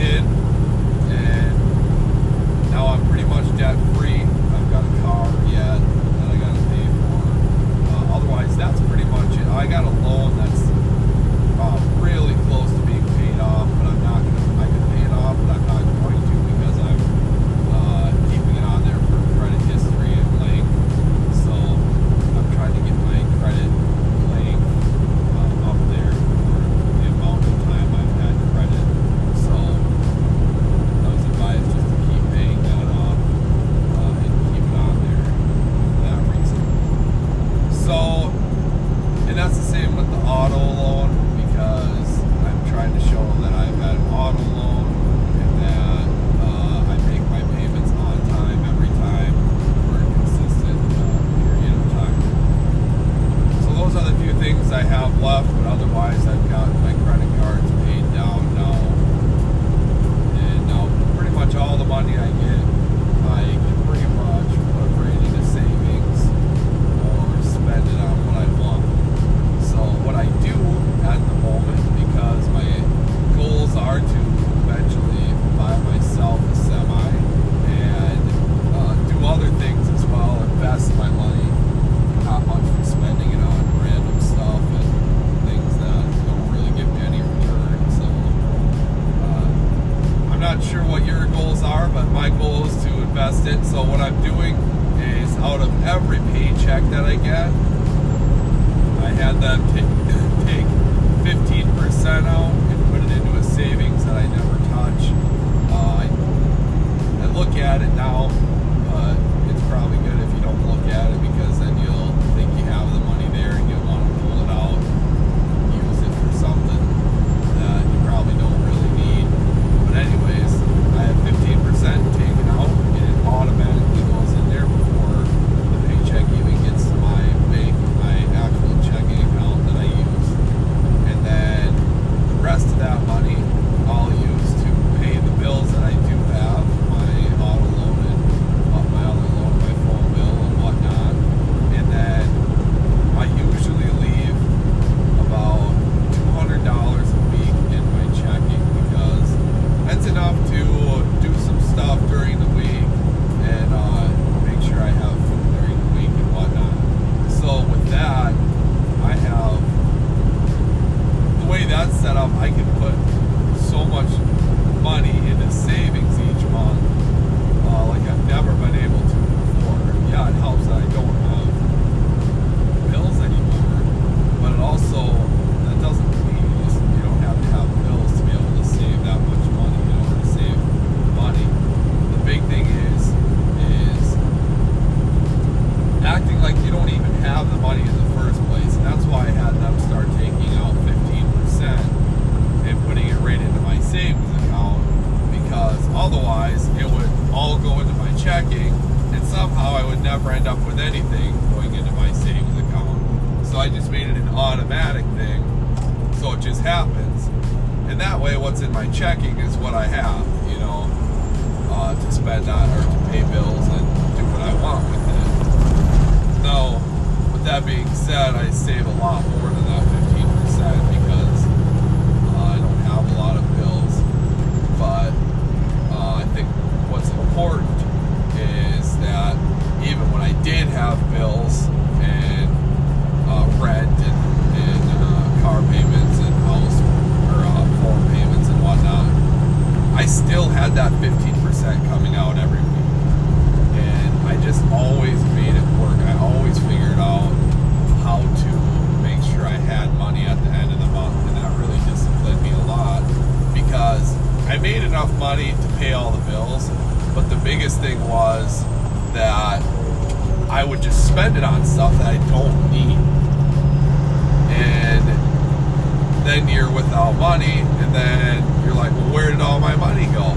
did. It. So what I'm doing is out of every paycheck that I get, I had them take 15% out and put it into a savings that I never touch. Uh, I, I look at it now, but it's probably good if you don't look at it because then you'll think you have the money there and you'll want to pull it out, use it for something that you probably don't really need. But anyways, I have 15% taken out and it automatically goes in there before the paycheck even gets to my bank, my actual checking account that I use. And then the rest of that money I'll use to pay the bills that I do have, my auto loan and uh, my other loan, my phone bill and whatnot. And then I usually leave about $200 a week in my checking because that's enough to do some stuff during the week and uh, make sure I have food during the week and whatnot. So with that, I have the way that's set up, I can put so much money into savings each month, uh, like I've never been able to before. Yeah, it helps that I don't have bills anymore, but it also that doesn't mean you, just, you don't have to have bills to be able to save that much money in order to save money. The big thing is is acting like you don't even have the money in the first place, and that's why I had them start taking out 15% and putting it right into my savings account because otherwise it would all go into my checking and somehow I would never end up with anything going into my savings account. So I just made it an automatic thing so it just happens. And that way what's in my checking is what I have, you know, uh, to spend on or to pay bills and do what I want with it. Now, with that being said, I save a lot more than that 15% because uh, I don't have a lot of bills. But uh, I think what's important is that even when I did have bills and uh, rent and, and uh, car payments and house or uh, phone payments and whatnot, I still had that 15% coming out every week. And I just always made it work. I always figured out how to make sure I had money at the end of the month. And that really disciplined me a lot because I made enough money to pay all the bills. But the biggest thing was that I would just spend it on stuff that I don't need. And then you're without money, and then you're like, well, where did all my money go?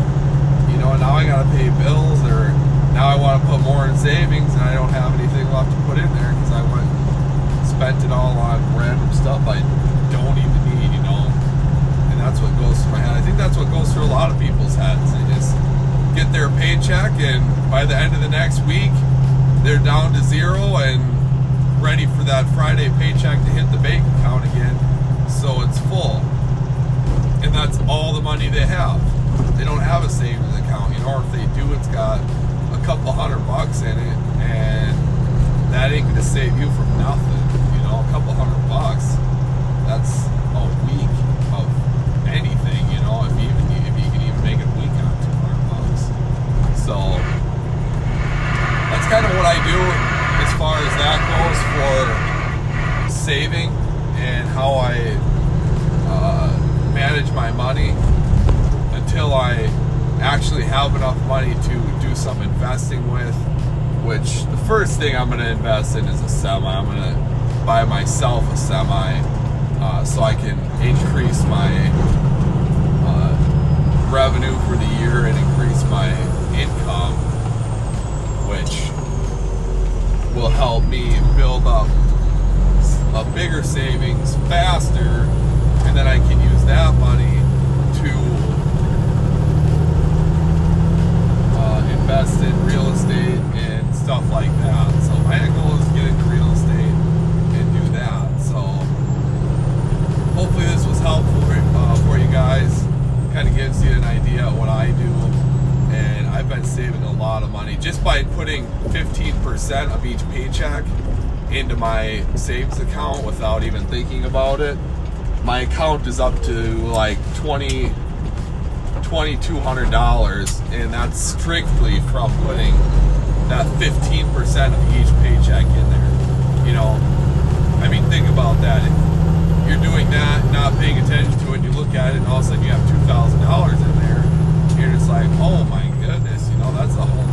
You know, now I gotta pay bills, or now I want to put more in savings, and I don't have anything left to put in there because I went spent it all on random stuff I don't even need, you know. And that's what goes through my head. I think that's what goes through a lot of people's heads. They just get their paycheck, and by the end of the next week, they're down to zero and ready for that Friday paycheck to hit the bank account again so it's full. And that's all the money they have. They don't have a savings account, you know, or if they do, it's got a couple hundred bucks in it, and that ain't gonna save you from nothing. You know, a couple hundred bucks, that's a week of anything, you know, if even if you can even make it a week on two hundred bucks. So that's kind of what I do as far as that goes for saving and how I uh, manage my money until I actually have enough money to do some investing with. Which the first thing I'm going to invest in is a semi. I'm going to buy myself a semi uh, so I can increase my uh, revenue for the year and increase my income, which will help me build up a bigger savings faster, and then I can use that money to uh, invest in real estate and stuff like that. So my goal is to get into real estate and do that. So hopefully this was helpful uh, for you guys. Kind of gives you an idea of what I do. I've been saving a lot of money just by putting 15% of each paycheck into my savings account without even thinking about it. My account is up to like 20 $2,200, and that's strictly from putting that 15% of each paycheck in there. You know, I mean, think about that. If you're doing that, not paying attention to it, you look at it, and all of a sudden you have $2,000 in there, and it's like, oh my that's a whole